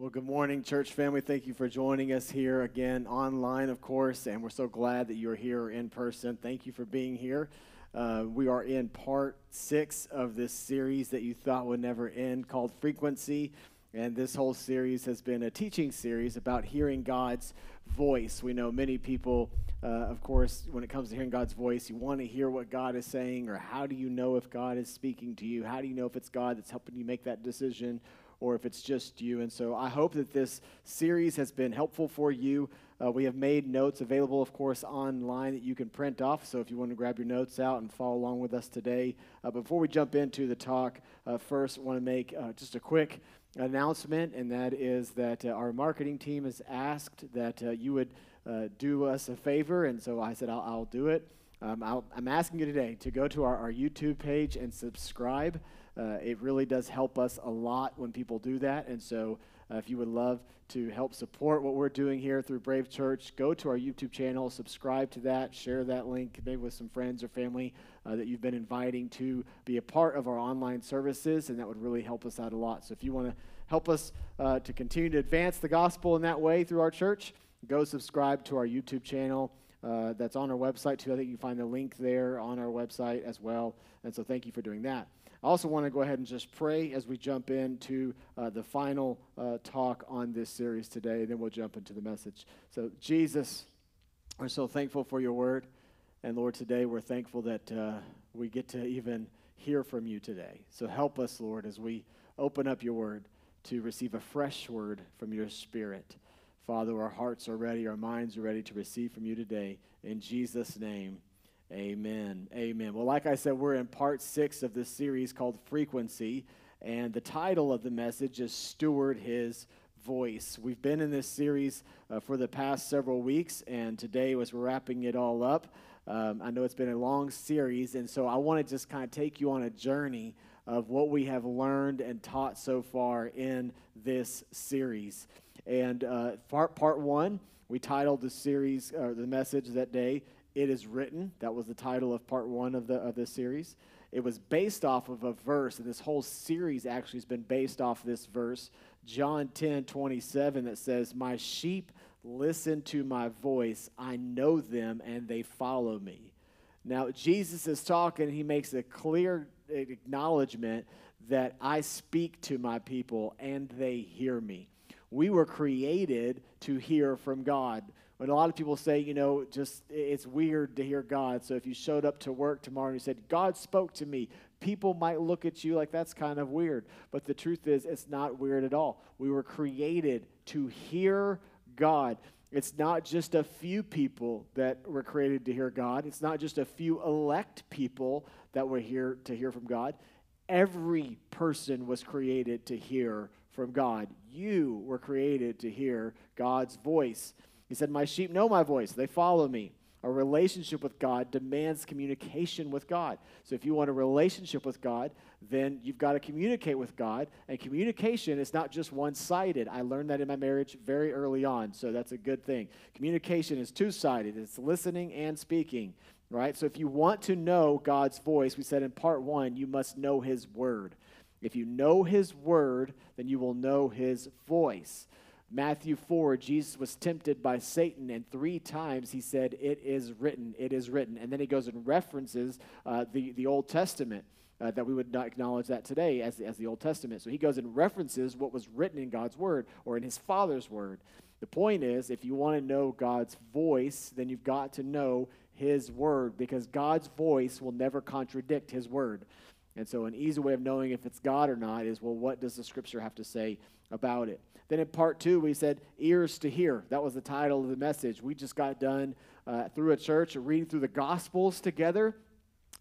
Well, good morning, church family. Thank you for joining us here again online, of course, and we're so glad that you're here in person. Thank you for being here. Uh, we are in part six of this series that you thought would never end called Frequency. And this whole series has been a teaching series about hearing God's voice. We know many people, uh, of course, when it comes to hearing God's voice, you want to hear what God is saying, or how do you know if God is speaking to you? How do you know if it's God that's helping you make that decision? Or if it's just you. And so I hope that this series has been helpful for you. Uh, we have made notes available, of course, online that you can print off. So if you want to grab your notes out and follow along with us today. Uh, before we jump into the talk, uh, first, want to make uh, just a quick announcement, and that is that uh, our marketing team has asked that uh, you would do us a favor. And so I said, I'll, I'll do it. Um, i am asking you today to go to our, our YouTube page and subscribe. Uh, it really does help us a lot when people do that. And so, uh, if you would love to help support what we're doing here through Brave Church, go to our YouTube channel, subscribe to that, share that link maybe with some friends or family uh, that you've been inviting to be a part of our online services, and that would really help us out a lot. So, if you want to help us uh, to continue to advance the gospel in that way through our church, go subscribe to our YouTube channel. Uh, that's on our website too. I think you can find the link there on our website as well. And so, thank you for doing that. I also want to go ahead and just pray as we jump into uh, the final uh, talk on this series today, and then we'll jump into the message. So, Jesus, we're so thankful for your word. And Lord, today we're thankful that uh, we get to even hear from you today. So, help us, Lord, as we open up your word to receive a fresh word from your spirit. Father, our hearts are ready, our minds are ready to receive from you today. In Jesus' name, Amen. Amen. Well, like I said, we're in part six of this series called Frequency, and the title of the message is Steward His Voice. We've been in this series uh, for the past several weeks, and today, as we're wrapping it all up, um, I know it's been a long series, and so I want to just kind of take you on a journey of what we have learned and taught so far in this series. And uh, part, part one, we titled the series, or the message that day, it is written. That was the title of part one of the of this series. It was based off of a verse, and this whole series actually has been based off this verse, John 10 27, that says, My sheep listen to my voice. I know them, and they follow me. Now, Jesus is talking, he makes a clear acknowledgement that I speak to my people and they hear me. We were created to hear from God when a lot of people say, you know, just it's weird to hear God. So if you showed up to work tomorrow and you said, God spoke to me, people might look at you like that's kind of weird. But the truth is, it's not weird at all. We were created to hear God. It's not just a few people that were created to hear God. It's not just a few elect people that were here to hear from God. Every person was created to hear from God. You were created to hear God's voice. He said, My sheep know my voice, they follow me. A relationship with God demands communication with God. So if you want a relationship with God, then you've got to communicate with God. And communication is not just one sided. I learned that in my marriage very early on, so that's a good thing. Communication is two sided it's listening and speaking, right? So if you want to know God's voice, we said in part one, you must know His word. If you know His word, then you will know His voice. Matthew 4, Jesus was tempted by Satan, and three times he said, It is written, it is written. And then he goes and references uh, the, the Old Testament. Uh, that we would not acknowledge that today as, as the Old Testament. So he goes and references what was written in God's Word or in his Father's Word. The point is, if you want to know God's voice, then you've got to know his Word because God's voice will never contradict his Word. And so, an easy way of knowing if it's God or not is well, what does the Scripture have to say about it? Then in part two, we said ears to hear. That was the title of the message. We just got done uh, through a church reading through the Gospels together.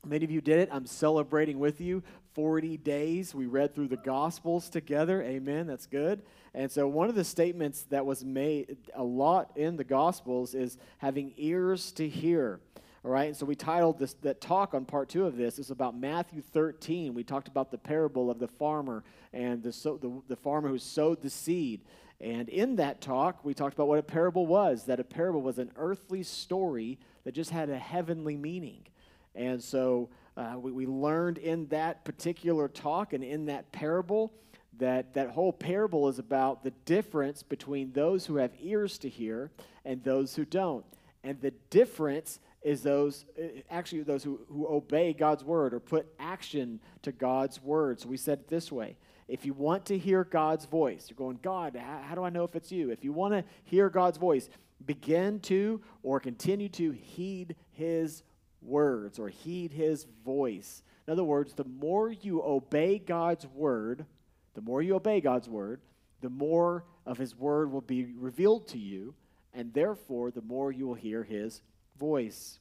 Many of you did it. I'm celebrating with you 40 days. We read through the Gospels together. Amen. That's good. And so, one of the statements that was made a lot in the Gospels is having ears to hear. All right, so we titled this that talk on part two of this is about Matthew 13. We talked about the parable of the farmer and the, so, the, the farmer who sowed the seed. And in that talk, we talked about what a parable was that a parable was an earthly story that just had a heavenly meaning. And so uh, we, we learned in that particular talk and in that parable that that whole parable is about the difference between those who have ears to hear and those who don't. And the difference is those eh, actually those who, who obey God's word or put action to God's word. So we said it this way. If you want to hear God's voice, you're going, God, how, how do I know if it's you? If you want to hear God's voice, begin to or continue to heed his words or heed his voice. In other words, the more you obey God's word, the more you obey God's word, the more of his word will be revealed to you, and therefore the more you will hear his voice.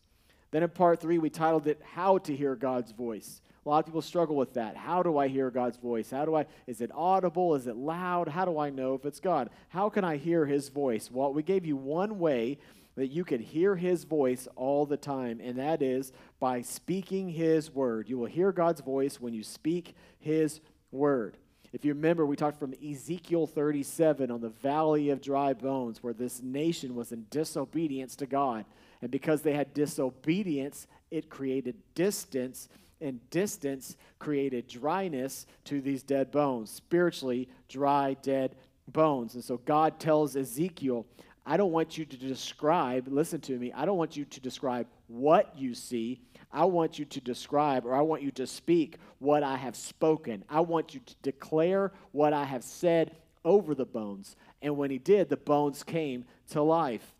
Then in part three, we titled it How to Hear God's Voice. A lot of people struggle with that. How do I hear God's voice? How do I, is it audible? Is it loud? How do I know if it's God? How can I hear his voice? Well, we gave you one way that you can hear his voice all the time, and that is by speaking his word. You will hear God's voice when you speak his word. If you remember, we talked from Ezekiel 37 on the valley of dry bones, where this nation was in disobedience to God. And because they had disobedience, it created distance and distance created dryness to these dead bones, spiritually dry, dead bones. And so God tells Ezekiel, I don't want you to describe, listen to me, I don't want you to describe what you see. I want you to describe or I want you to speak what I have spoken. I want you to declare what I have said over the bones. And when he did, the bones came to life.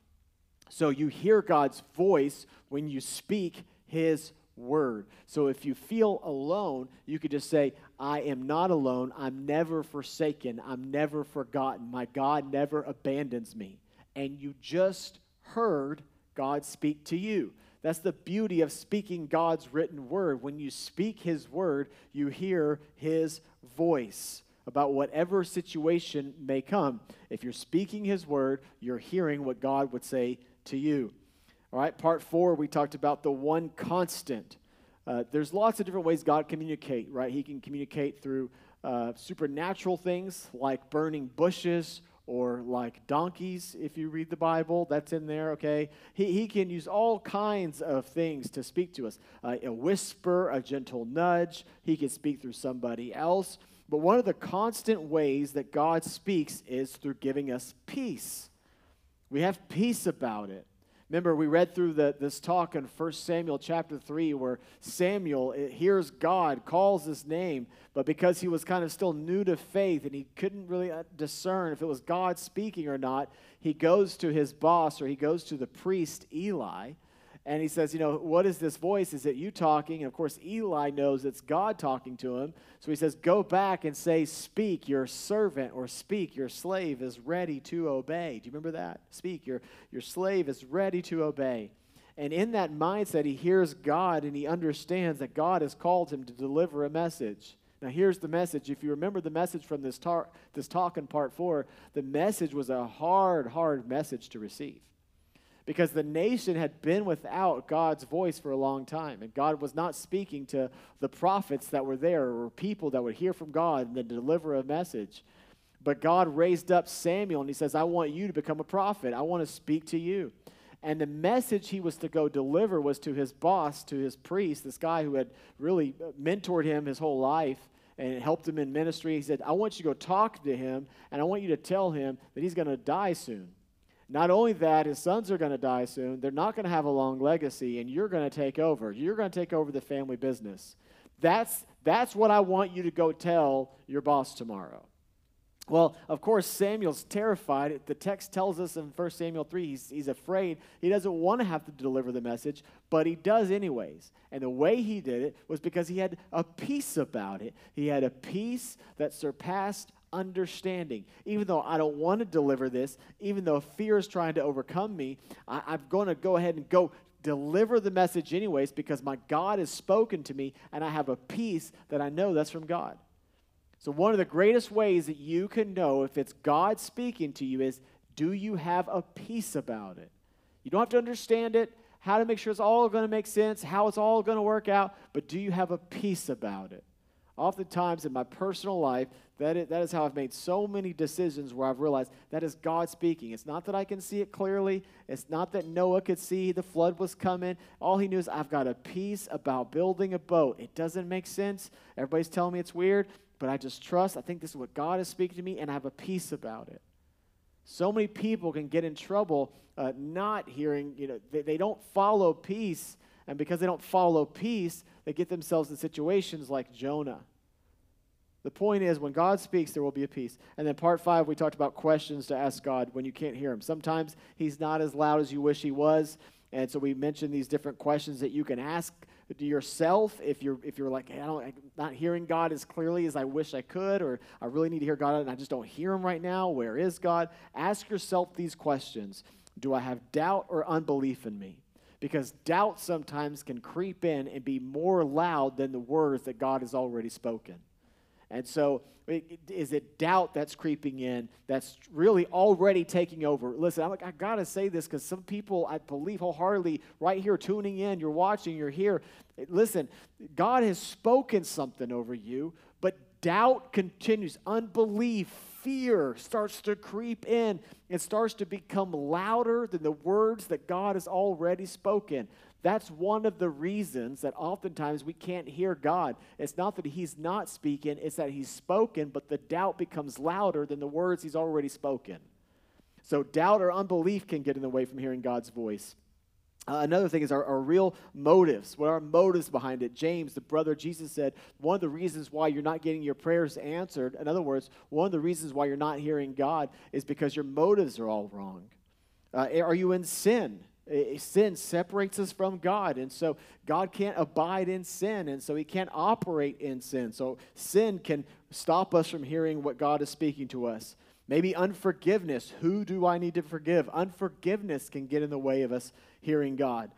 So you hear God's voice when you speak his word. So if you feel alone, you could just say, I am not alone. I'm never forsaken. I'm never forgotten. My God never abandons me. And you just heard God speak to you. That's the beauty of speaking God's written word. When you speak his word, you hear his voice about whatever situation may come. If you're speaking his word, you're hearing what God would say to you. All right, part four, we talked about the one constant. Uh, there's lots of different ways God communicate, right? He can communicate through uh, supernatural things like burning bushes or like donkeys, if you read the Bible, that's in there, okay? He, he can use all kinds of things to speak to us uh, a whisper, a gentle nudge. He can speak through somebody else. But one of the constant ways that God speaks is through giving us peace. We have peace about it. Remember, we read through the, this talk in 1 Samuel chapter 3 where Samuel hears God, calls his name, but because he was kind of still new to faith and he couldn't really uh, discern if it was God speaking or not, he goes to his boss or he goes to the priest Eli and he says, You know, what is this voice? Is it you talking? And of course, Eli knows it's God talking to him. So he says, Go back and say, Speak, your servant, or speak, your slave is ready to obey. Do you remember that? Speak, your, your slave is ready to obey. And in that mindset, he hears God and he understands that God has called him to deliver a message. Now, here's the message. If you remember the message from this, tar- this talk in part four, the message was a hard, hard message to receive because the nation had been without God's voice for a long time. And God was not speaking to the prophets that were there or people that would hear from God and then deliver a message. But God raised up Samuel and he says, I want you to become a prophet. I want to speak to you. And the message he was to go deliver was to his boss, to his priest, this guy who had really mentored him his whole life and helped him in ministry. He said, I want you to go talk to him and I want you to tell him that he's going to die soon. Not only that, his sons are going to die soon. They're not going to have a long legacy, and you're going to take over. You're going to take over the family business. That's, that's what I want you to go tell your boss tomorrow. Well, of course, Samuel's terrified. The text tells us in 1 Samuel 3 he's, he's afraid. He doesn't want to have to deliver the message, but he does anyways. And the way he did it was because he had a peace about it. He had a peace that surpassed understanding. Even though I don't want to deliver this, even though fear is trying to overcome me, I, I'm going to go ahead and go deliver the message anyways because my God has spoken to me and I have a peace that I know that's from God. So, one of the greatest ways that you can know if it's God speaking to you is do you have a peace about it? You don't have to understand it, how to make sure it's all going to make sense, how it's all going to work out, but do you have a peace about it? Oftentimes in my personal life, that is, that is how I've made so many decisions where I've realized that is God speaking. It's not that I can see it clearly. It's not that Noah could see the flood was coming. All he knew is I've got a peace about building a boat. It doesn't make sense. Everybody's telling me it's weird. but I just trust. I think this is what God is speaking to me, and I have a peace about it. So many people can get in trouble uh, not hearing, you know, they, they don't follow peace. And because they don't follow peace, they get themselves in situations like Jonah. The point is, when God speaks, there will be a peace. And then part five, we talked about questions to ask God when you can't hear Him. Sometimes He's not as loud as you wish He was. And so we mentioned these different questions that you can ask to yourself if you're if you're like hey, I don't I'm not hearing God as clearly as I wish I could or I really need to hear God and I just don't hear him right now where is God ask yourself these questions do I have doubt or unbelief in me because doubt sometimes can creep in and be more loud than the words that God has already spoken and so, is it doubt that's creeping in that's really already taking over? Listen, I'm like, I got to say this because some people, I believe wholeheartedly, right here, tuning in, you're watching, you're here. Listen, God has spoken something over you, but doubt continues. Unbelief, fear starts to creep in and starts to become louder than the words that God has already spoken. That's one of the reasons that oftentimes we can't hear God. It's not that He's not speaking, it's that He's spoken, but the doubt becomes louder than the words He's already spoken. So, doubt or unbelief can get in the way from hearing God's voice. Uh, another thing is our, our, real motives. What are our motives behind it? James, the brother Jesus, said one of the reasons why you're not getting your prayers answered, in other words, one of the reasons why you're not hearing God is because your motives are all wrong. Uh, are you in sin? sin separates us from God. And so God can't abide in sin. And so he can't operate in sin. So sin can stop us from hearing what God is speaking to us. Maybe unforgiveness. Who do I need to forgive? Unforgiveness can get in the way of us hearing God.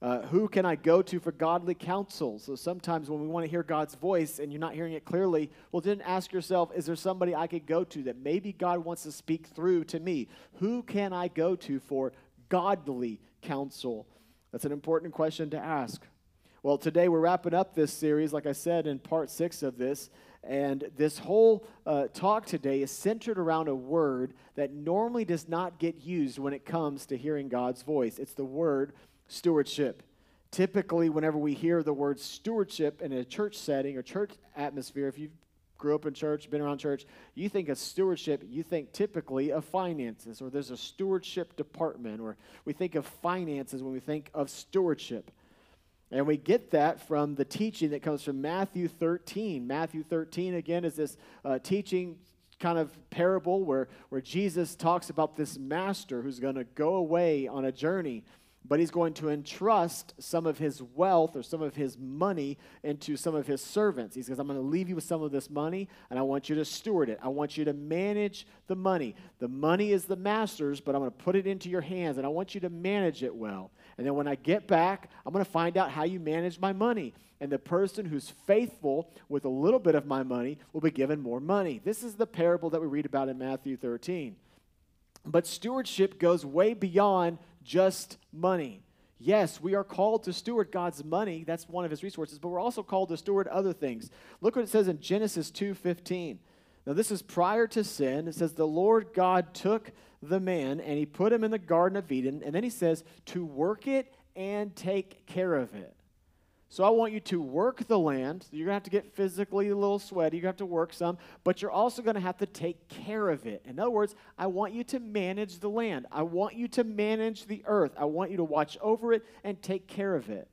Uh, who can I go to for godly counsel? So sometimes when we want to hear God's voice and you're not hearing it clearly, well, then ask yourself, is there somebody I could go to that maybe God wants to speak through to me? Who can I go to for godly counsel? That's an important question to ask. Well, today we're wrapping up this series, like I said, in part six of this. And this whole uh, talk today is centered around a word that normally does not get used when it comes to hearing God's voice. It's the word stewardship. Typically, whenever we hear the word stewardship in a church setting or church atmosphere, if you've grew up in church, been around church, you think of stewardship, you think typically of finances, or there's a stewardship department, or we think of finances when we think of stewardship. And we get that from the teaching that comes from Matthew 13. Matthew 13, again, is this uh, teaching kind of parable where, where Jesus talks about this master who's going to go away on a journey but he's going to entrust some of his wealth or some of his money into some of his servants. He says, I'm going to leave you with some of this money, and I want you to steward it. I want you to manage the money. The money is the master's, but I'm going to put it into your hands, and I want you to manage it well. And then when I get back, I'm going to find out how you manage my money. And the person who's faithful with a little bit of my money will be given more money. This is the parable that we read about in Matthew 13. But stewardship goes way beyond just money. Yes, we are called to steward God's money. That's one of his resources, but we're also called to steward other things. Look what it says in Genesis 2:15. Now this is prior to sin. It says the Lord God took the man and he put him in the garden of Eden, and then he says to work it and take care of it. So I want you to work the land. You're going to have to get physically a little sweaty. To have to work some, but you're also going to have to take care of it. In other words, I want you to manage the land. I want you to manage the earth. I want you to watch over it and take care of it.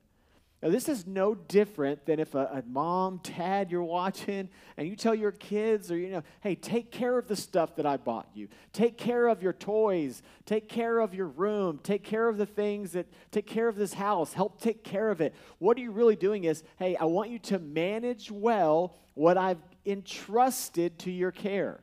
Now, this is no different than if a, a, mom, dad, you're watching, and you tell your kids, or, you know, hey, take care of the stuff that I bought you. Take care of your toys. Take care of your room. Take care of the things that, take care of this house. Help take care of it. What are you really doing is, hey, I want you to manage well what I've entrusted to your care.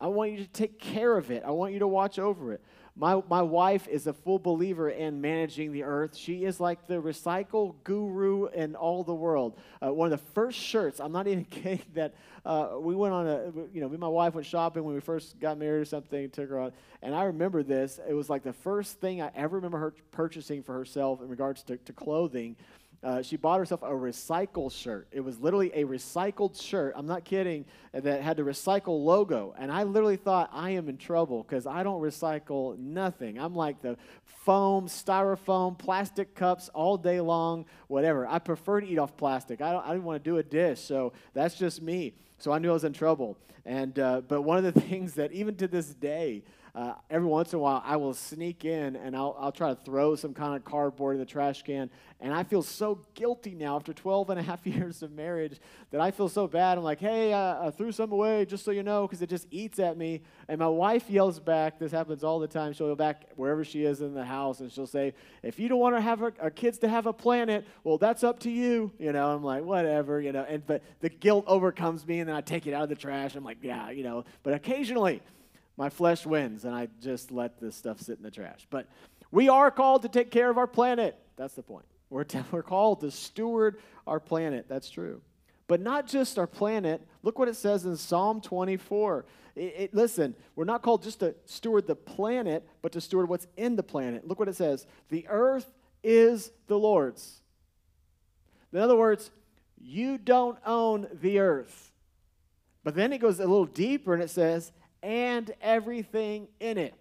I want you to take care of it. I want you to watch over it. My, my wife is a full believer in managing the earth. She is like the recycle guru in all the world. Uh, one of the first shirts, I'm not even kidding, that uh, we went on a, you know, me and my wife went shopping when we first got married or something, took her on. And I remember this. It was like the first thing I ever remember her purchasing for herself in regards to, to clothing uh, she bought herself a recycle shirt. It was literally a recycled shirt. I'm not kidding. That had the recycle logo, and I literally thought I am in trouble because I don't recycle nothing. I'm like the foam, styrofoam, plastic cups all day long, whatever. I prefer to eat off plastic. I don't. I don't want to do a dish, so that's just me. So I knew I was in trouble. And, uh, but one of the things that even to this day, uh, every once in a while, I will sneak in and I'll, I'll try to throw some kind of cardboard in the trash can. And I feel so guilty now after 12 and a half years of marriage that I feel so bad. I'm like, hey, uh, I threw some away just so you know, because it just eats at me. And my wife yells back. This happens all the time. She'll go back wherever she is in the house and she'll say, if you don't want to have our, our kids to have a planet, well, that's up to you. You know, I'm like, whatever, you know. And but the guilt overcomes me, and then I take it out of the trash. I'm like, yeah, you know. But occasionally, my flesh wins and I just let this stuff sit in the trash. But we are called to take care of our planet. That's the point. We're, t- we're called to steward our planet. That's true. But not just our planet. Look what it says in Psalm 24. It, it, listen, we're not called just to steward the planet, but to steward what's in the planet. Look what it says The earth is the Lord's. In other words, you don't own the earth. But then it goes a little deeper and it says, and everything in it.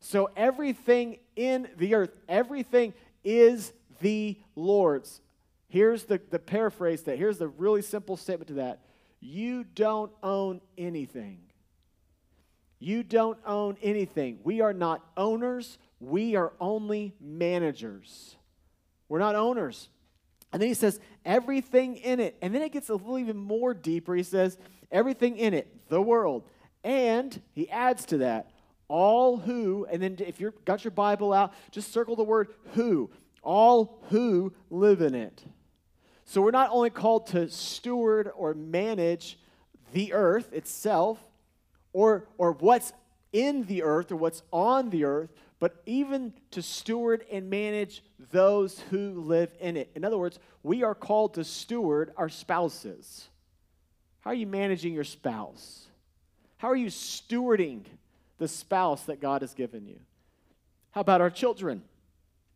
So everything in the earth, everything is the Lord's. Here's the, the paraphrase that. Here's the really simple statement to that. You don't own anything. You don't own anything. We are not owners, we are only managers. We're not owners. And then he says, everything in it. And then it gets a little even more deeper. He says, everything in it, the world, and he adds to that, all who, and then if you've got your Bible out, just circle the word who. All who live in it. So we're not only called to steward or manage the earth itself, or, or what's in the earth or what's on the earth, but even to steward and manage those who live in it. In other words, we are called to steward our spouses. How are you managing your spouse? How are you stewarding the spouse that God has given you? How about our children?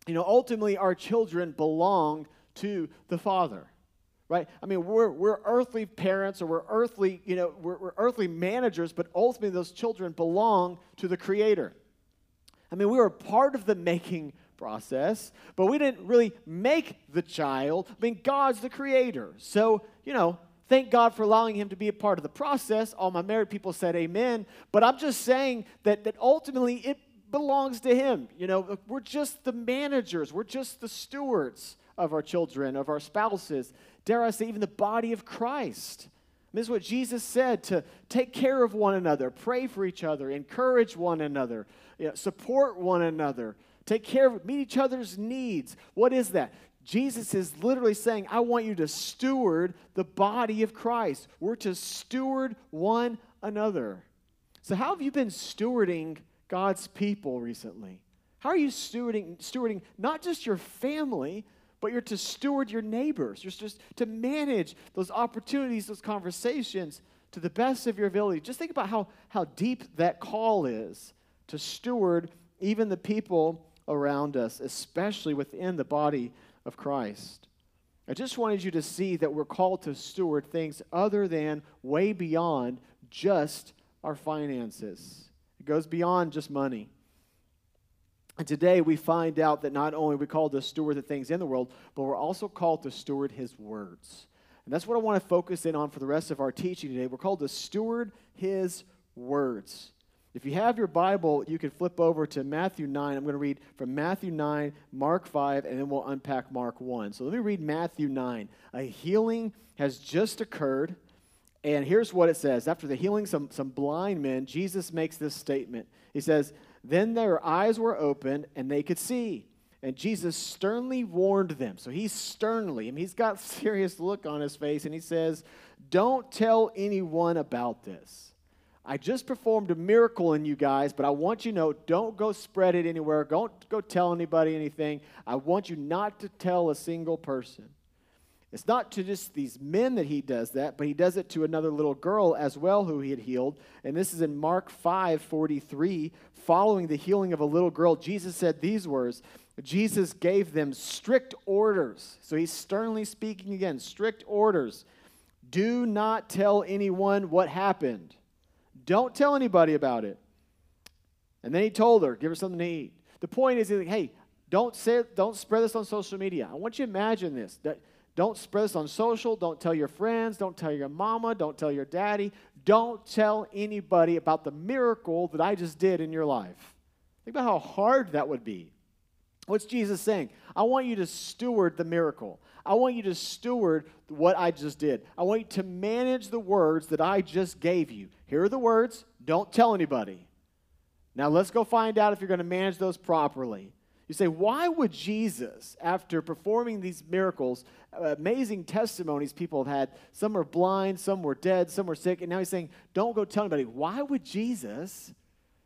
You know, ultimately, our children belong to the Father, right? I mean, we're, we're earthly parents or we're earthly, you know, we're, we're earthly managers, but ultimately, those children belong to the Creator. I mean, we were part of the making process, but we didn't really make the child. I mean, God's the Creator. So, you know, Thank God for allowing him to be a part of the process. All my married people said amen. But I'm just saying that, that ultimately it belongs to him. You know, we're just the managers, we're just the stewards of our children, of our spouses. Dare I say, even the body of Christ. This is what Jesus said to take care of one another, pray for each other, encourage one another, you know, support one another, take care of, meet each other's needs. What is that? Jesus is literally saying, I want you to steward the body of Christ. We're to steward one another. So, how have you been stewarding God's people recently? How are you stewarding, stewarding not just your family, but you're to steward your neighbors. You're just to manage those opportunities, those conversations to the best of your ability. Just think about how, how deep that call is to steward even the people around us, especially within the body of Christ. I just wanted you to see that we're called to steward things other than way beyond just our finances. It goes beyond just money. And today we find out that not only are we called to steward the things in the world, but we're also called to steward his words. And that's what I want to focus in on for the rest of our teaching today. We're called to steward his words. If you have your Bible, you can flip over to Matthew 9. I'm going to read from Matthew 9, Mark 5, and then we'll unpack Mark 1. So let me read Matthew 9. A healing has just occurred, and here's what it says. After the healing some, some blind men, Jesus makes this statement. He says, Then their eyes were opened, and they could see. And Jesus sternly warned them. So he's sternly, I mean, he's got serious look on his face, and he says, Don't tell anyone about this. I just performed a miracle in you guys, but I want you to know don't go spread it anywhere. Don't go tell anybody anything. I want you not to tell a single person. It's not to just these men that he does that, but he does it to another little girl as well who he had healed. And this is in Mark 5 43. Following the healing of a little girl, Jesus said these words Jesus gave them strict orders. So he's sternly speaking again strict orders. Do not tell anyone what happened. Don't tell anybody about it. And then he told her, give her something to eat. The point is, like, hey, don't say, don't spread this on social media. I want you to imagine this. That Don't spread this on social. Don't tell your friends. Don't tell your mama. Don't tell your daddy. Don't tell anybody about the miracle that I just did in your life. Think about how hard that would be. What's Jesus saying? I want you to steward the miracle. I want you to steward what I just did. I want you to manage the words that I just gave you. Here are the words. Don't tell anybody. Now let's go find out if you're going to manage those properly. You say, why would Jesus, after performing these miracles, amazing testimonies people have had, some were blind, some were dead, some were sick, and now he's saying, don't go tell anybody. Why would Jesus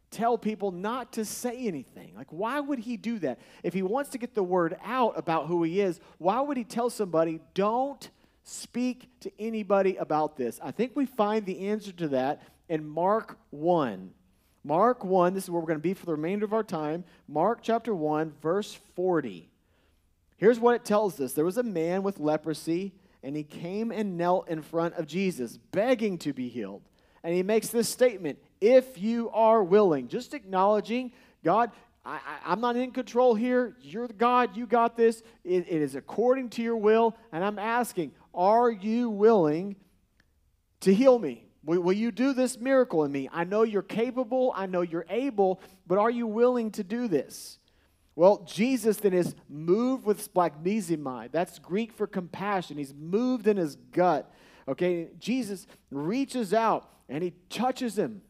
tell people not to say anything? Like, why would he do that? If he wants to get the word out about who he is, why would he tell somebody, don't speak to anybody about this? I think we find the answer to that in Mark 1. Mark 1, this is where we're going to be for the remainder of our time. Mark chapter 1, verse 40. Here's what it tells us there was a man with leprosy, and he came and knelt in front of Jesus, begging to be healed. And he makes this statement if you are willing, just acknowledging, God, I, am not in control here. You're the God. You got this. It, it is according to your will. And I'm asking, are you willing to heal me? Will, you do this miracle in me? I know you're capable, I know you're able, but are you willing to do this? Well, Jesus then is moved with splagchnizomai. That's Greek for compassion. He's moved in his gut. Okay, Jesus reaches out and he touches him.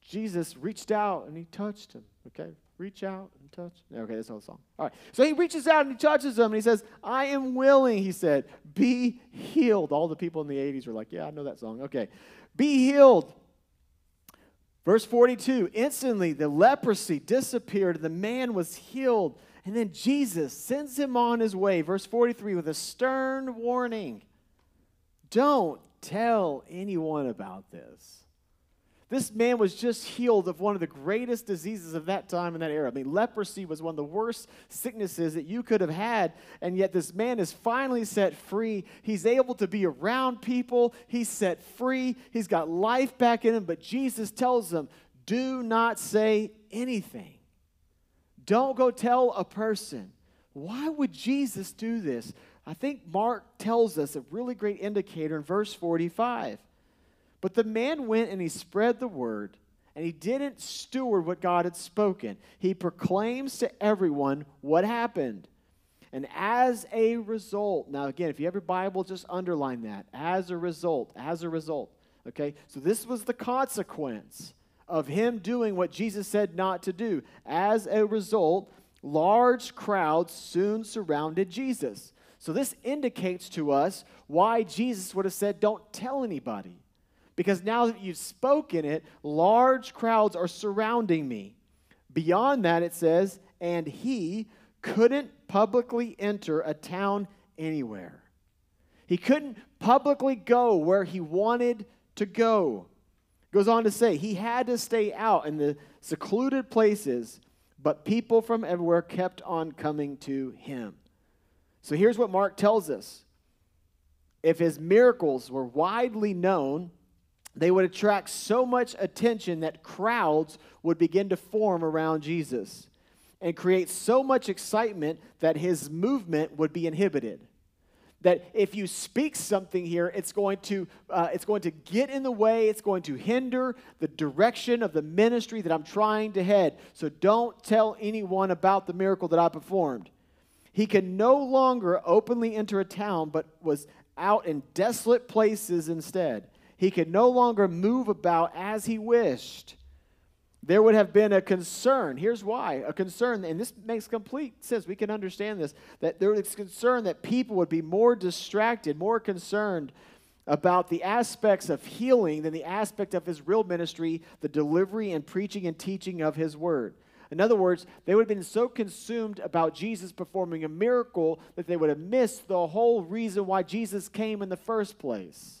Jesus reached out and he touched him. Okay, reach out and touch. Okay, that's not the song. All right, so he reaches out and he touches him and he says, I am willing, he said, be healed. All the people in the 80s were like, Yeah, I know that song. Okay, be healed. Verse 42 instantly the leprosy disappeared, the man was healed. And then Jesus sends him on his way. Verse 43 with a stern warning Don't tell anyone about this. This man was just healed of one of the greatest diseases of that time in that era. I mean, leprosy was one of the worst sicknesses that you could have had, and yet this man is finally set free. He's able to be around people, he's set free, he's got life back in him. But Jesus tells him, Do not say anything. Don't go tell a person. Why would Jesus do this? I think Mark tells us a really great indicator in verse 45. But the man went and he spread the word, and he didn't steward what God had spoken. He proclaims to everyone what happened. And as a result, now again, if you have your Bible, just underline that. As a result, as a result. Okay? So this was the consequence of him doing what Jesus said not to do. As a result, large crowds soon surrounded Jesus. So this indicates to us why Jesus would have said, Don't tell anybody. Because now that you've spoken it, large crowds are surrounding me. Beyond that, it says, and he couldn't publicly enter a town anywhere. He couldn't publicly go where he wanted to go. Goes on to say, he had to stay out in the secluded places, but people from everywhere kept on coming to him. So here's what Mark tells us if his miracles were widely known, they would attract so much attention that crowds would begin to form around Jesus and create so much excitement that his movement would be inhibited. That if you speak something here, it's going to uh, it's going to get in the way. It's going to hinder the direction of the ministry that I'm trying to head. So don't tell anyone about the miracle that I performed. He could no longer openly enter a town, but was out in desolate places instead. He could no longer move about as he wished. There would have been a concern. Here's why a concern, and this makes complete sense. We can understand this that there was concern that people would be more distracted, more concerned about the aspects of healing than the aspect of his real ministry, the delivery and preaching and teaching of his word. In other words, they would have been so consumed about Jesus performing a miracle that they would have missed the whole reason why Jesus came in the first place.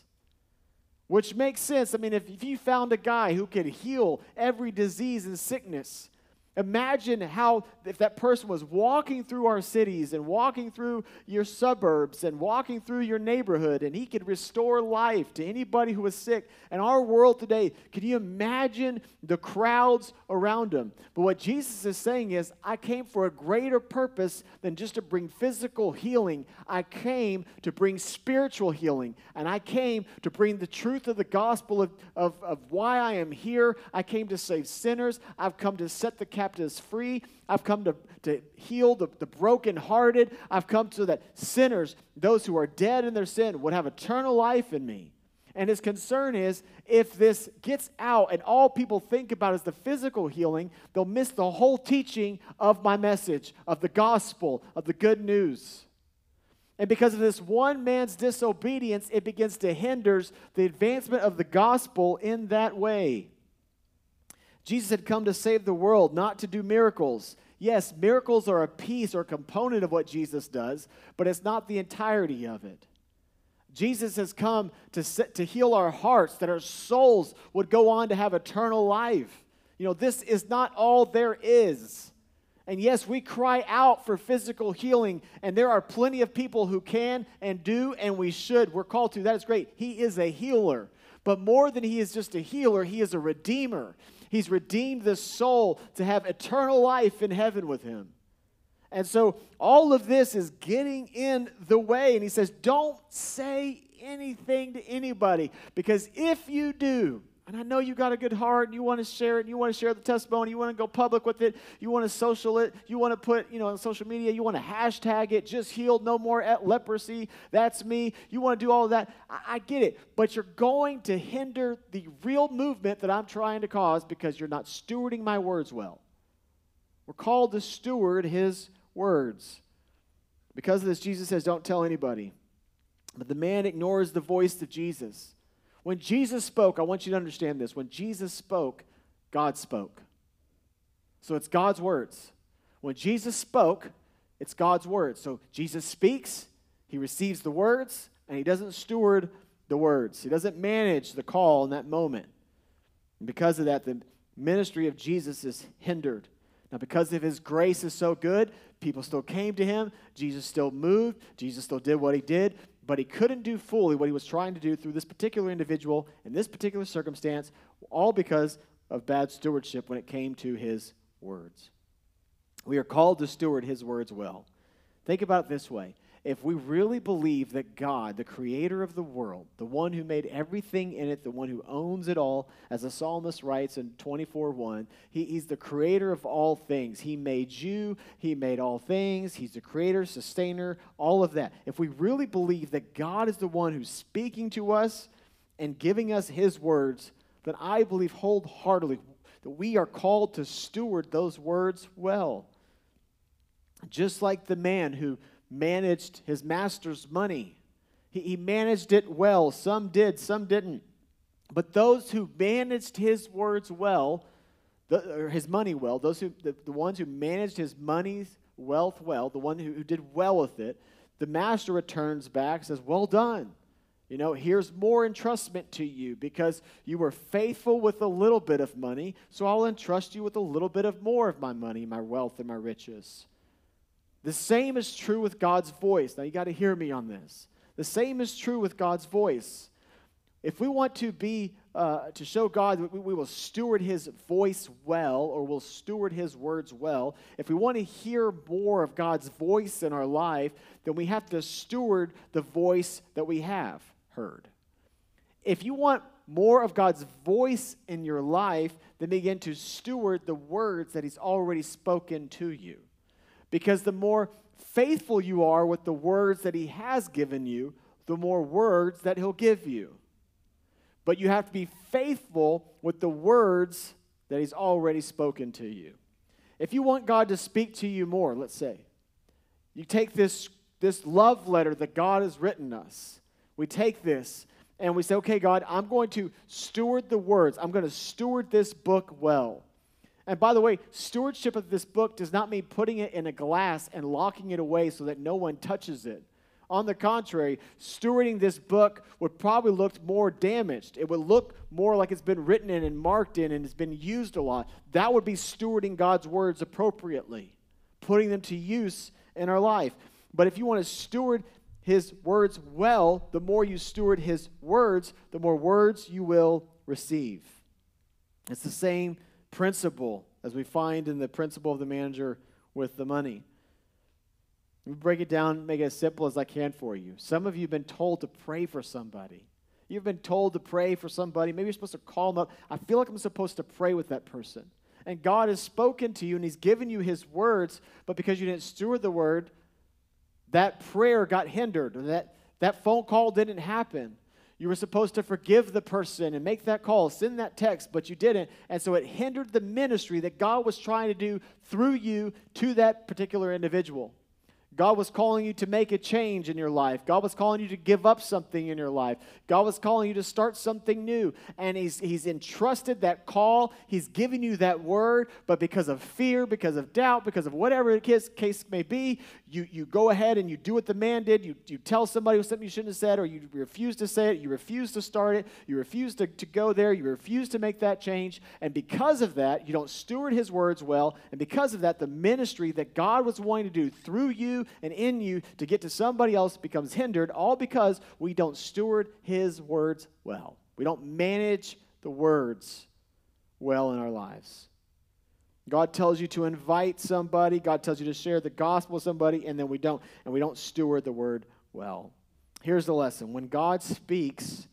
Which makes sense. I mean, if, if you found a guy who could heal every disease and sickness, Imagine how, if that person was walking through our cities and walking through your suburbs and walking through your neighborhood, and he could restore life to anybody who was sick. In our world today, can you imagine the crowds around him? But what Jesus is saying is, I came for a greater purpose than just to bring physical healing. I came to bring spiritual healing, and I came to bring the truth of the gospel of, of, of why I am here. I came to save sinners, I've come to set the captives captives free. I've come to, to heal the, the brokenhearted. I've come so that sinners, those who are dead in their sin, would have eternal life in me. And his concern is if this gets out and all people think about is the physical healing, they'll miss the whole teaching of my message, of the gospel, of the good news. And because of this one man's disobedience, it begins to hinder the advancement of the gospel in that way. Jesus had come to save the world, not to do miracles. Yes, miracles are a piece or a component of what Jesus does, but it's not the entirety of it. Jesus has come to, set, to heal our hearts, that our souls would go on to have eternal life. You know, this is not all there is. And yes, we cry out for physical healing, and there are plenty of people who can and do, and we should. We're called to. That is great. He is a healer. But more than he is just a healer, he is a redeemer. He's redeemed the soul to have eternal life in heaven with him. And so all of this is getting in the way. And he says, Don't say anything to anybody because if you do, and I know you got a good heart and you want to share it, and you want to share the testimony, you want to go public with it, you want to social it, you want to put, you know, on social media, you want to hashtag it, just healed, no more leprosy, that's me. You want to do all of that. I, I get it. But you're going to hinder the real movement that I'm trying to cause because you're not stewarding my words well. We're called to steward his words. Because of this, Jesus says, Don't tell anybody. But the man ignores the voice of Jesus. When Jesus spoke, I want you to understand this. When Jesus spoke, God spoke. So it's God's words. When Jesus spoke, it's God's words. So Jesus speaks, he receives the words, and he doesn't steward the words. He doesn't manage the call in that moment. And because of that, the ministry of Jesus is hindered. Now, because of his grace is so good, people still came to him. Jesus still moved. Jesus still did what he did but he couldn't do fully what he was trying to do through this particular individual in this particular circumstance, all because of bad stewardship when it came to his words. We are called to steward his words well. Think about it this way if we really believe that God, the creator of the world, the one who made everything in it, the one who owns it all, as the psalmist writes in 24 1, he, he's the creator of all things. He made you, he made all things, he's the creator, sustainer, all of that. If we really believe that God is the one who's speaking to us and giving us his words, then I believe wholeheartedly that we are called to steward those words well. Just like the man who managed his master's money. He, he managed it well. Some did, some didn't. But those who managed his words well, the, or his money well, those who, the, the ones who managed his money's wealth well, the one who, who did well with it, the master returns back says, Well done. You know, here's more entrustment to you because you were faithful with a little bit of money, so I'll entrust you with a little bit of more of my money, my wealth, and my riches. The same is true with God's voice. Now, you got to hear me on this. The same is true with God's voice. If we want to be, uh, to show God that we, will steward his voice well, or we'll steward his words well, if we want to hear more of God's voice in our life, then we have to steward the voice that we have heard. If you want more of God's voice in your life, then begin to steward the words that he's already spoken to you. Because the more faithful you are with the words that He has given you, the more words that He'll give you. But you have to be faithful with the words that He's already spoken to you. If you want God to speak to you more, let's say, you take this, this love letter that God has written us, we take this and we say, okay, God, I'm going to steward the words, I'm going to steward this book well. And by the way, stewardship of this book does not mean putting it in a glass and locking it away so that no one touches it. On the contrary, stewarding this book would probably look more damaged. It would look more like it's been written in and marked in and it's been used a lot. That would be stewarding God's words appropriately, putting them to use in our life. But if you want to steward his words well, the more you steward his words, the more words you will receive. It's the same principle as we find in the principle of the manager with the money. Let me break it down, make it as simple as I can for you. Some of you have been told to pray for somebody. You've been told to pray for somebody. Maybe you're supposed to call them up. I feel like I'm supposed to pray with that person. And God has spoken to you and He's given you His words, but because you didn't steward the word, that prayer got hindered. That, that phone call didn't happen. You were supposed to forgive the person and make that call, send that text, but you didn't. And so it hindered the ministry that God was trying to do through you to that particular individual. God was calling you to make a change in your life. God was calling you to give up something in your life. God was calling you to start something new. And He's, he's entrusted that call. He's given you that word. But because of fear, because of doubt, because of whatever the case, may be, you, you go ahead and you do what the man did. You, you tell somebody something you shouldn't have said, or you refuse to say it. You refuse to start it. You refuse to, to go there. You refuse to make that change. And because of that, you don't steward His words well. And because of that, the ministry that God was wanting to do through you and in you to get to somebody else becomes hindered, all because we don't steward His words well. We don't manage the words well in our lives. God tells you to invite somebody, God tells you to share the gospel with somebody, and then we don't, and we don't steward the word well. Here's the lesson when God speaks,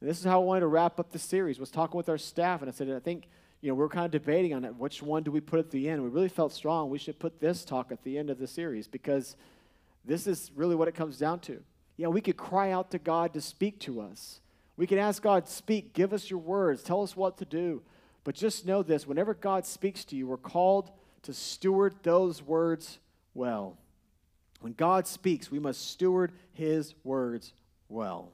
this is how I wanted to wrap up the series, was talking with our staff, and I said, I think you know, we are kind of debating on it. Which one do we put at the end? We really felt strong. We should put this talk at the end of the series because this is really what it comes down to. Yeah, we could cry out to God to speak to us. We could ask God, speak, give us your words, tell us what to do. But just know this whenever God speaks to you, we're called to steward those words well. When God speaks, we must steward his words well.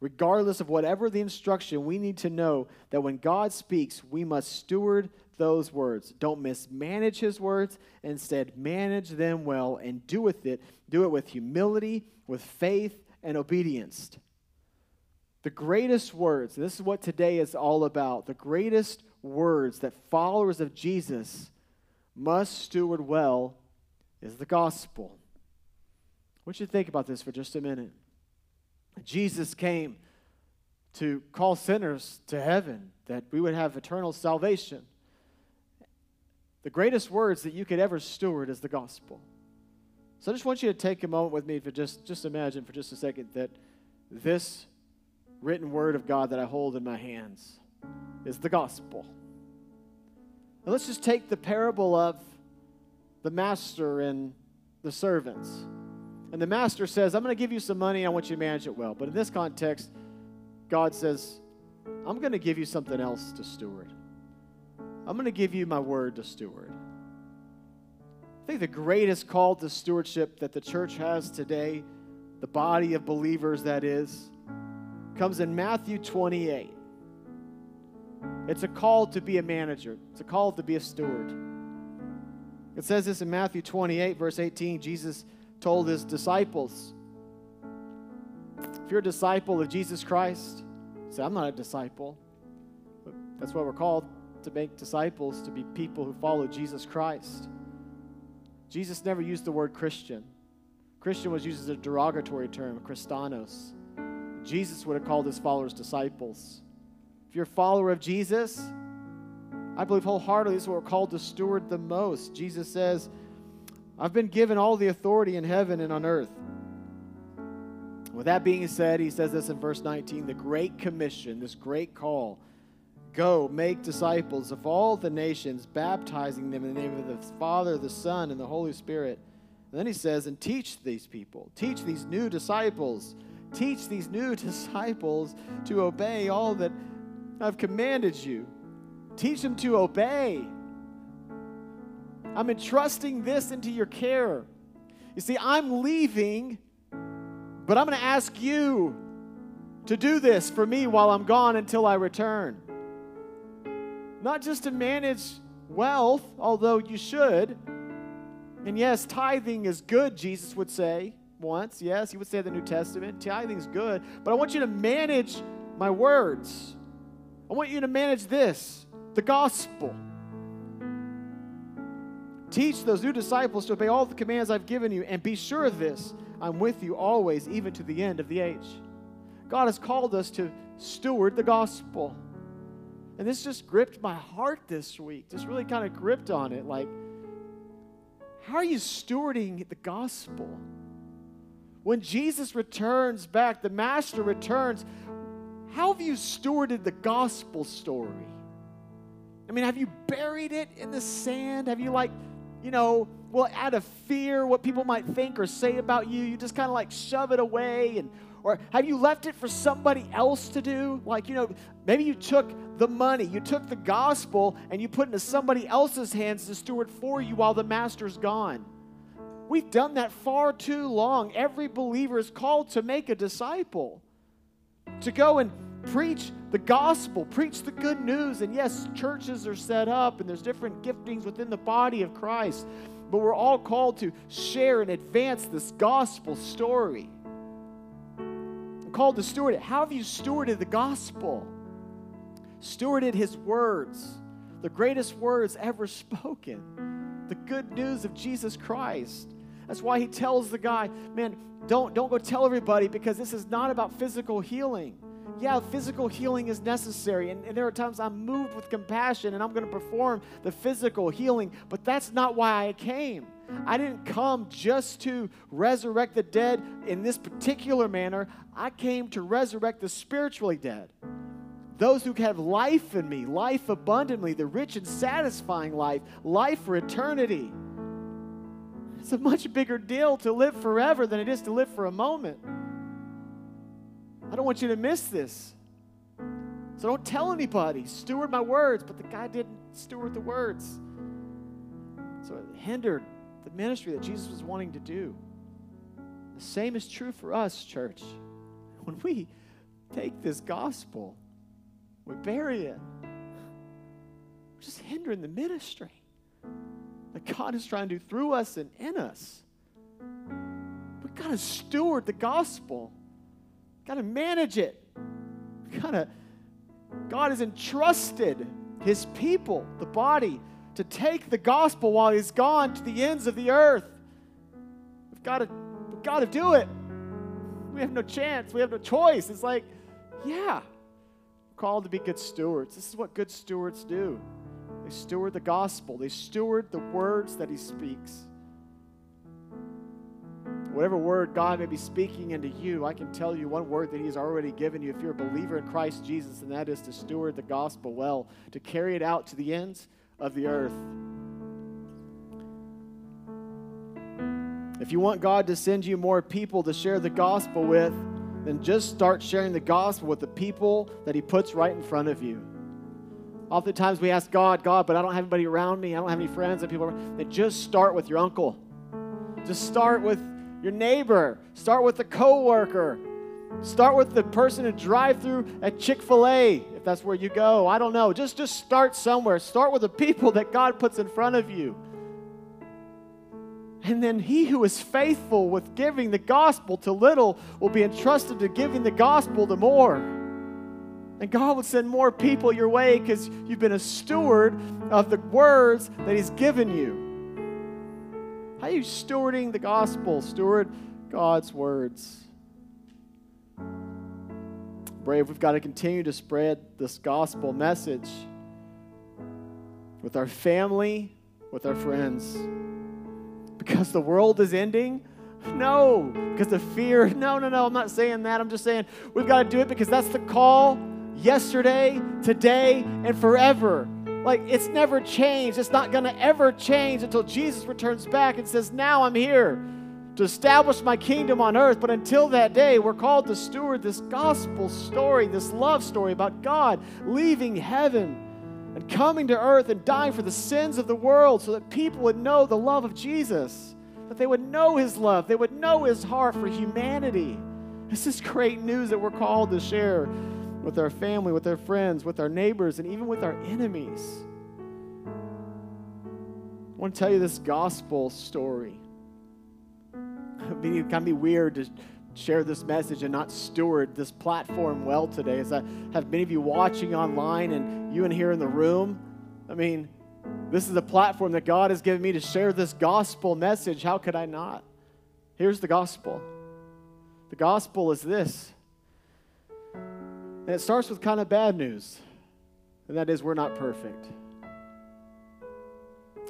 Regardless of whatever the instruction, we need to know that when God speaks, we must steward those words. Don't mismanage his words. Instead, manage them well and do with it. Do it with humility, with faith, and obedience. The greatest words, this is what today is all about. The greatest words that followers of Jesus must steward well is the gospel. What you think about this for just a minute? Jesus came to call sinners to heaven, that we would have eternal salvation. The greatest words that you could ever steward is the gospel. So I just want you to take a moment with me for just, just imagine for just a second that this written word of God that I hold in my hands is the gospel. And let's just take the parable of the master and the servants. And the master says, I'm going to give you some money. I want you to manage it well. But in this context, God says, I'm going to give you something else to steward. I'm going to give you my word to steward. I think the greatest call to stewardship that the church has today, the body of believers that is, comes in Matthew 28. It's a call to be a manager, it's a call to be a steward. It says this in Matthew 28, verse 18. Jesus told his disciples, If you're a disciple of Jesus Christ, say, I'm not a disciple. But that's what we're called to make disciples, to be people who follow Jesus Christ. Jesus never used the word Christian. Christian was used as a derogatory term, Christianos. Jesus would have called his followers disciples. If you're a follower of Jesus, I believe wholeheartedly this is what we're called to steward the most. Jesus says, I've been given all the authority in heaven and on earth. With that being said, he says this in verse 19 the Great Commission, this great call go, make disciples of all the nations, baptizing them in the name of the Father, the Son, and the Holy Spirit. And then he says, and teach these people, teach these new disciples, teach these new disciples to obey all that I've commanded you. Teach them to obey. I'm entrusting this into your care. You see, I'm leaving, but I'm going to ask you to do this for me while I'm gone until I return. Not just to manage wealth, although you should. And yes, tithing is good, Jesus would say. once. Yes, he would say the New Testament. Tithing's good, but I want you to manage my words. I want you to manage this the gospel. Teach those new disciples to obey all the commands I've given you, and be sure of this I'm with you always, even to the end of the age. God has called us to steward the gospel. And this just gripped my heart this week, just really kind of gripped on it. Like, how are you stewarding the gospel? When Jesus returns back, the Master returns, how have you stewarded the gospel story? I mean, have you buried it in the sand? Have you, like, you know, well, out of fear, what people might think or say about you, you just kind of like shove it away? And, or have you left it for somebody else to do? Like, you know, maybe you took the money, you took the gospel, and you put into somebody else's hands to steward for you while the master's gone. We've done that far too long. Every believer is called to make a disciple, to go and preach the gospel, preach the good news. And yes, churches are set up and there's different giftings within the body of Christ, but we're all called to share and advance this gospel story. I'm called to steward it. How have you stewarded the gospel? Stewarded his words, the greatest words ever spoken, the good news of Jesus Christ. That's why he tells the guy, man, don't, don't go tell everybody because this is not about physical healing yeah, physical healing is necessary. And, and, there are times I'm moved with compassion and I'm going to perform the physical healing, but that's not why I came. I didn't come just to resurrect the dead in this particular manner. I came to resurrect the spiritually dead. Those who have life in me, life abundantly, the rich and satisfying life, life for eternity. It's a much bigger deal to live forever than it is to live for a moment. I don't want you to miss this. So don't tell anybody. Steward my words. But the guy didn't steward the words. So it hindered the ministry that Jesus was wanting to do. The same is true for us, church. When we take this gospel, we bury it. We're just hindering the ministry that God is trying to do through us and in us. We've got to steward the gospel. Got to manage it. Got to. God has entrusted His people, the body, to take the gospel while He's gone to the ends of the earth. We've got to. We've got to do it. We have no chance. We have no choice. It's like, yeah, called to be good stewards. This is what good stewards do. They steward the gospel. They steward the words that He speaks. Whatever word God may be speaking into you, I can tell you one word that He has already given you if you're a believer in Christ Jesus, and that is to steward the gospel well, to carry it out to the ends of the earth. If you want God to send you more people to share the gospel with, then just start sharing the gospel with the people that He puts right in front of you. Oftentimes we ask God, God, but I don't have anybody around me. I don't have any friends and people. Then just start with your uncle. Just start with your neighbor. Start with the coworker. Start with the person who drive through at Chick-fil-A, if that's where you go. I don't know. Just, just start somewhere. Start with the people that God puts in front of you. And then he who is faithful with giving the gospel to little will be entrusted to giving the gospel to more. And God will send more people your way because you've been a steward of the words that He's given you. How are you stewarding the gospel? Steward God's words. Brave, we've got to continue to spread this gospel message with our family, with our friends. Because the world is ending? No. Because of fear? No, no, no. I'm not saying that. I'm just saying we've got to do it because that's the call yesterday, today, and forever. Like it's never changed. It's not going to ever change until Jesus returns back and says, Now I'm here to establish my kingdom on earth. But until that day, we're called to steward this gospel story, this love story about God leaving heaven and coming to earth and dying for the sins of the world so that people would know the love of Jesus, that they would know his love, they would know his heart for humanity. This is great news that we're called to share with our family, with our friends, with our neighbors, and even with our enemies. I want to tell you this gospel story. It can be weird to share this message and not steward this platform well today. As I have many of you watching online and you in here in the room, I mean, this is a platform that God has given me to share this gospel message. How could I not? Here's the gospel the gospel is this. And it starts with kind of bad news, and that is we're not perfect.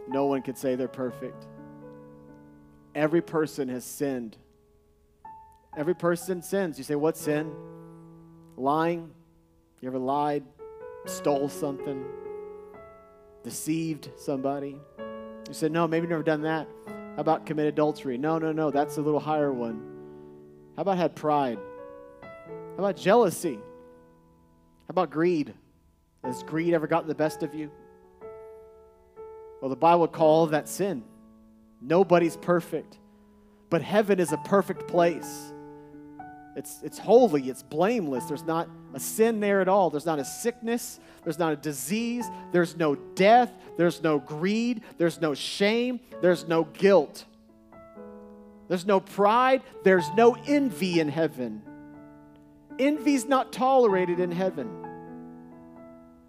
No one could say they're perfect. Every person has sinned. Every person sins. You say, What sin? Lying. You ever lied, stole something, deceived somebody? You said, No, maybe never done that. How about commit adultery? No, no, no, that's a little higher one. How about had pride? How about jealousy? How about greed? Has greed ever gotten the best of you? Well, the Bible would call that sin. Nobody's perfect, but heaven is a perfect place. It's, it's holy, it's blameless. There's not a sin there at all. There's not a sickness, there's not a disease, there's no death, there's no greed, there's no shame, there's no guilt. There's no pride, there's no envy in heaven. Envy's not tolerated in heaven.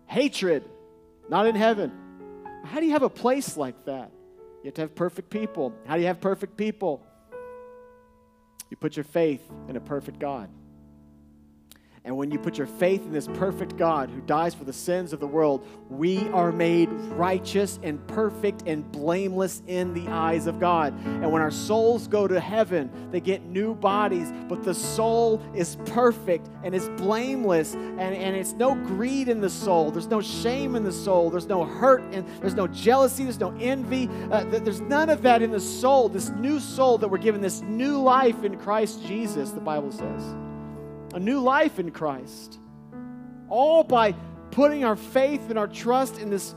Hatred, not in heaven. How do you have a place like that? You have to have perfect people. How do you have perfect people? You put your faith in a perfect God. And when you put your faith in this perfect God who dies for the sins of the world, we are made righteous and perfect and blameless in the eyes of God. And when our souls go to heaven, they get new bodies, but the soul is perfect and is blameless. And, and it's no greed in the soul, there's no shame in the soul, there's no hurt, and there's no jealousy, there's no envy. Uh, there's none of that in the soul, this new soul that we're given, this new life in Christ Jesus, the Bible says a new life in Christ. All by putting our faith and our trust in this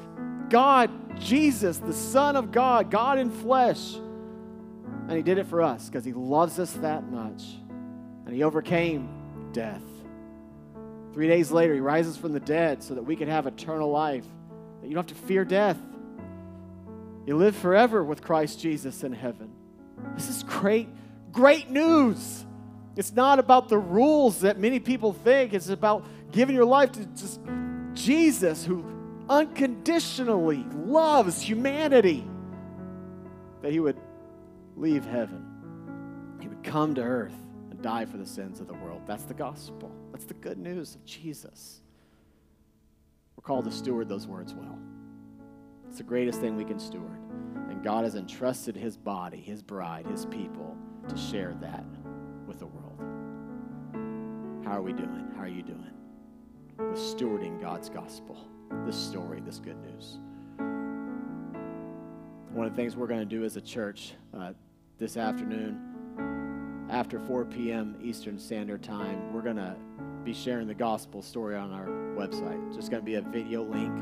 God, Jesus, the Son of God, God in flesh. And He did it for us because He loves us that much. And He overcame death. Three days later, He rises from the dead so that we can have eternal life, that you don't have to fear death. You live forever with Christ Jesus in heaven. This is great, great news. It's not about the rules that many people think. It's about giving your life to just Jesus who unconditionally loves humanity. That he would leave heaven, he would come to earth and die for the sins of the world. That's the gospel. That's the good news of Jesus. We're called to steward those words well. It's the greatest thing we can steward. And God has entrusted his body, his bride, his people to share that. How are we doing? How are you doing? With stewarding God's gospel, this story, this good news. One of the things we're going to do as a church uh, this afternoon, after 4 p.m. Eastern Standard Time, we're going to be sharing the gospel story on our website. It's just going to be a video link.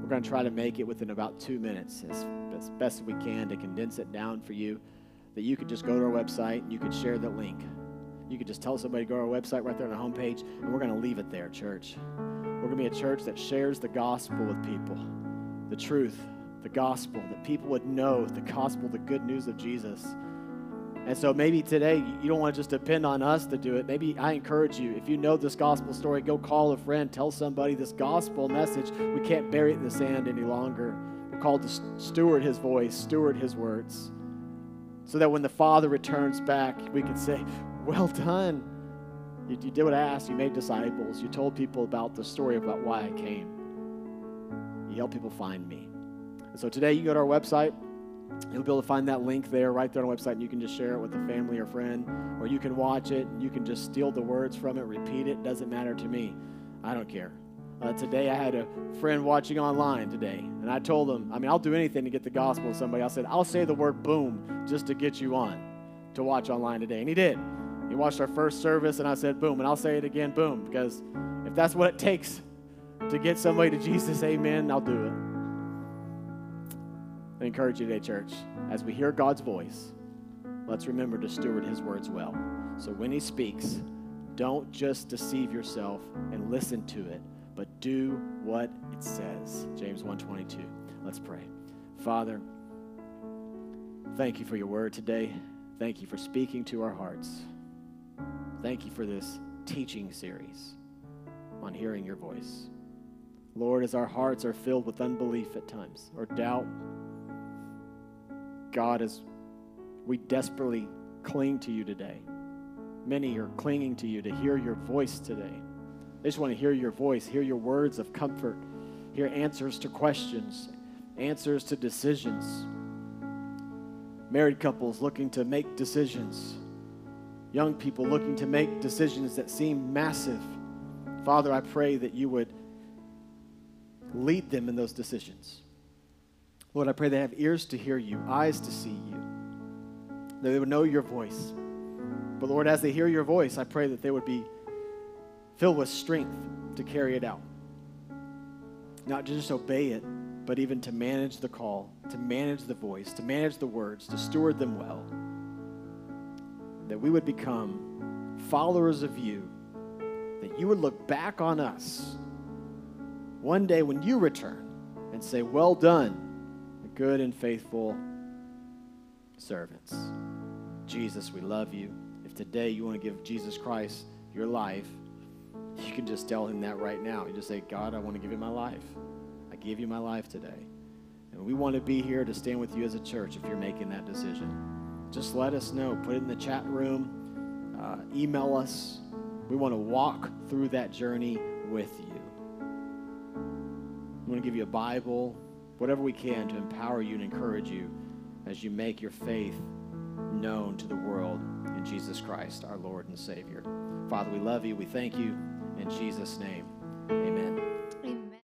We're going to try to make it within about two minutes as, as best we can to condense it down for you that you could just go to our website and you could share the link you could just tell somebody to go to our website right there on the homepage, and we're going to leave it there, church. We're going to be a church that shares the gospel with people, the truth, the gospel, that people would know the gospel, the good news of Jesus. And so maybe today you don't want to just depend on us to do it. Maybe I encourage you, if you know this gospel story, go call a friend, tell somebody this gospel message. We can't bury it in the sand any longer. We're called to steward his voice, steward his words, so that when the Father returns back, we can say, well done. You, you, did what I asked. You made disciples. You told people about the story about why I came. You helped people find me. And so today you go to our website. You'll be able to find that link there, right there on the website, and you can just share it with a family or friend, or you can watch it and you can just steal the words from it, repeat it. Doesn't matter to me. I don't care. Uh, today I had a friend watching online today, and I told him, I mean, I'll do anything to get the gospel to somebody. I said, I'll say the word boom just to get you on to watch online today. And he did. He watched our first service, and I said, boom. And I'll say it again, boom, because if that's what it takes to get somebody to Jesus, amen, I'll do it. I encourage you today, church, as we hear God's voice, let's remember to steward his words well. So when he speaks, don't just deceive yourself and listen to it, but do what it says. James 1:22. Let's pray. Father, thank you for your word today. Thank you for speaking to our hearts. Thank you for this teaching series on hearing your voice. Lord, as our hearts are filled with unbelief at times or doubt, God, as we desperately cling to you today, many are clinging to you to hear your voice today. They just want to hear your voice, hear your words of comfort, hear answers to questions, answers to decisions. Married couples looking to make decisions, young people looking to make decisions that seem massive. Father, I pray that you would lead them in those decisions. Lord, I pray they have ears to hear you, eyes to see you, that they would know your voice. But Lord, as they hear your voice, I pray that they would be filled with strength to carry it out. Not just obey it, but even to manage the call, to manage the voice, to manage the words, to steward them well. That we would become followers of you, that you would look back on us one day when you return and say, Well done, the good and faithful servants. Jesus, we love you. If today you want to give Jesus Christ your life, you can just tell him that right now. You just say, God, I want to give you my life. I give you my life today. And we want to be here to stand with you as a church if you're making that decision. Just let us know. Put it in the chat room, uh, email us. We want to walk through that journey with you. We want to give you a Bible, whatever we can to empower you and encourage you as you make your faith known to the world in Jesus Christ, our Lord and Savior. Father, we love you. We thank you. In Jesus' name, amen. Amen.